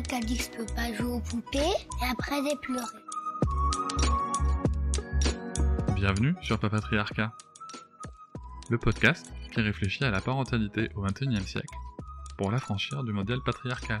Dit pas jouer aux poupées et après. Bienvenue sur Papatriarcat, le podcast qui réfléchit à la parentalité au XXIe siècle pour l'affranchir du modèle patriarcal.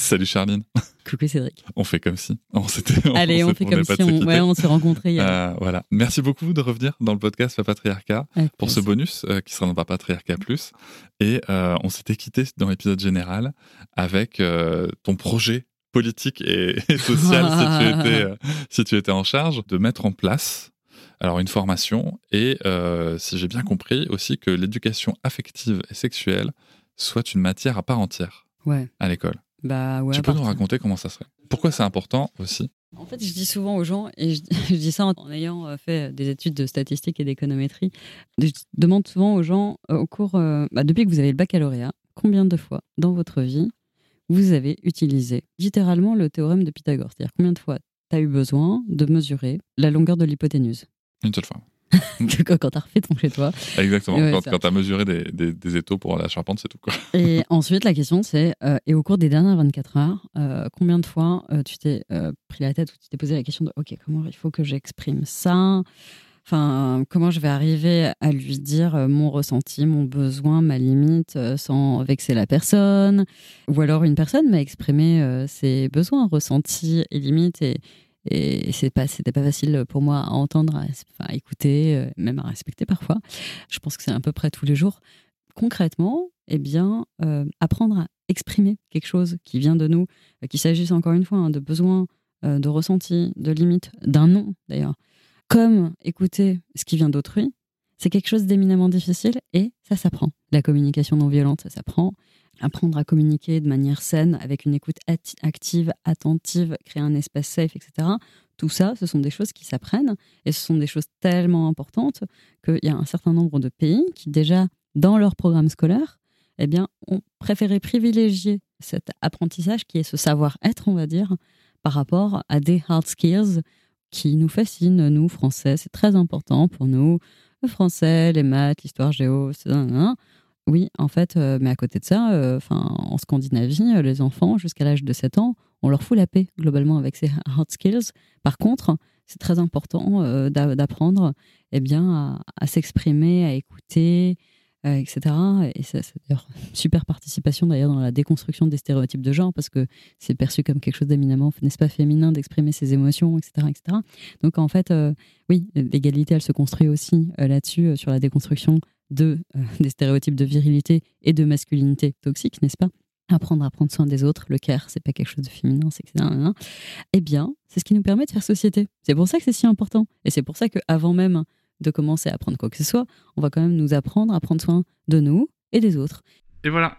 Salut Charline. Coucou Cédric. On fait comme si. On Allez, on, fait comme si on, ouais, on s'est rencontrés. Euh, voilà. Merci beaucoup de revenir dans le podcast Papatriarcat pour ce bonus euh, qui sera dans Papatriarcat Plus. Et euh, on s'était quitté dans l'épisode général avec ton projet politique et, social si, tu étais, si tu étais en charge de mettre en place alors une formation et si j'ai bien compris aussi que l'éducation affective et sexuelle soit une matière à part entière ouais. à l'école. Bah ouais, tu peux nous raconter comment ça serait Pourquoi c'est important aussi? En fait, je dis souvent aux gens, et je, dis ça en, ayant euh, fait des études de statistique et d'économétrie, je demande souvent aux gens, euh, au cours, euh, bah, depuis que vous avez le baccalauréat, combien de fois dans votre vie vous avez utilisé littéralement le théorème de Pythagore? C'est-à-dire combien de fois tu as eu besoin de mesurer la longueur de l'hypoténuse? Une seule fois. quand t'as refait ton chez toi. Exactement, quand, quand t'as mesuré des, des, étaux pour la charpente, c'est tout. Quoi. Et ensuite, la question, c'est, euh, et au cours des dernières 24 heures, euh, combien de fois euh, tu t'es pris la tête ou tu t'es posé la question de, OK, comment il faut que j'exprime ça? Enfin, comment je vais arriver à lui dire mon ressenti, mon besoin, ma limite, sans vexer la personne? Ou alors une personne m'a exprimé ses besoins, ressentis et limites et, et c'est pas, c'était pas facile pour moi à entendre, à, écouter, euh, même à respecter parfois. Je pense que c'est à peu près tous les jours. Concrètement, eh bien, euh, apprendre à exprimer quelque chose qui vient de nous, euh, qu'il s'agisse encore une fois hein, de besoins, de ressentis, de limites, d'un nom d'ailleurs, comme écouter ce qui vient d'autrui, c'est quelque chose d'éminemment difficile et ça s'apprend. La communication non violente, ça s'apprend apprendre à communiquer de manière saine, avec une écoute active, attentive, créer un espace safe, etc. Tout ça, ce sont des choses qui s'apprennent et ce sont des choses tellement importantes qu'il y a un certain nombre de pays qui déjà, dans leur programme scolaire, eh bien, ont préféré privilégier cet apprentissage qui est ce savoir-être, on va dire, par rapport à des hard skills qui nous fascinent, nous, Français. C'est très important pour nous, le français, les maths, l'histoire géo, etc. Oui, en fait, euh, mais à côté de ça, euh, en Scandinavie, euh, les enfants, jusqu'à l'âge de 7 ans, on leur fout la paix globalement avec ces hard skills. Par contre, c'est très important d'apprendre eh bien, à, s'exprimer, à écouter, etc. Et c'est d'ailleurs super participation d'ailleurs dans la déconstruction des stéréotypes de genre parce que c'est perçu comme quelque chose d'éminemment, n'est-ce pas, féminin d'exprimer ses émotions, etc., etc. Donc en fait, oui, l'égalité, elle se construit aussi là-dessus, sur la déconstruction de, euh, des stéréotypes de virilité et de masculinité toxique, n'est-ce pas? Apprendre à prendre soin des autres, le care, c'est pas quelque chose de féminin, etc. Eh bien, c'est ce qui nous permet de faire société. C'est pour ça que c'est si important. Et c'est pour ça qu'avant même de commencer à apprendre quoi que ce soit, on va quand même nous apprendre à prendre soin de nous et des autres. Et voilà,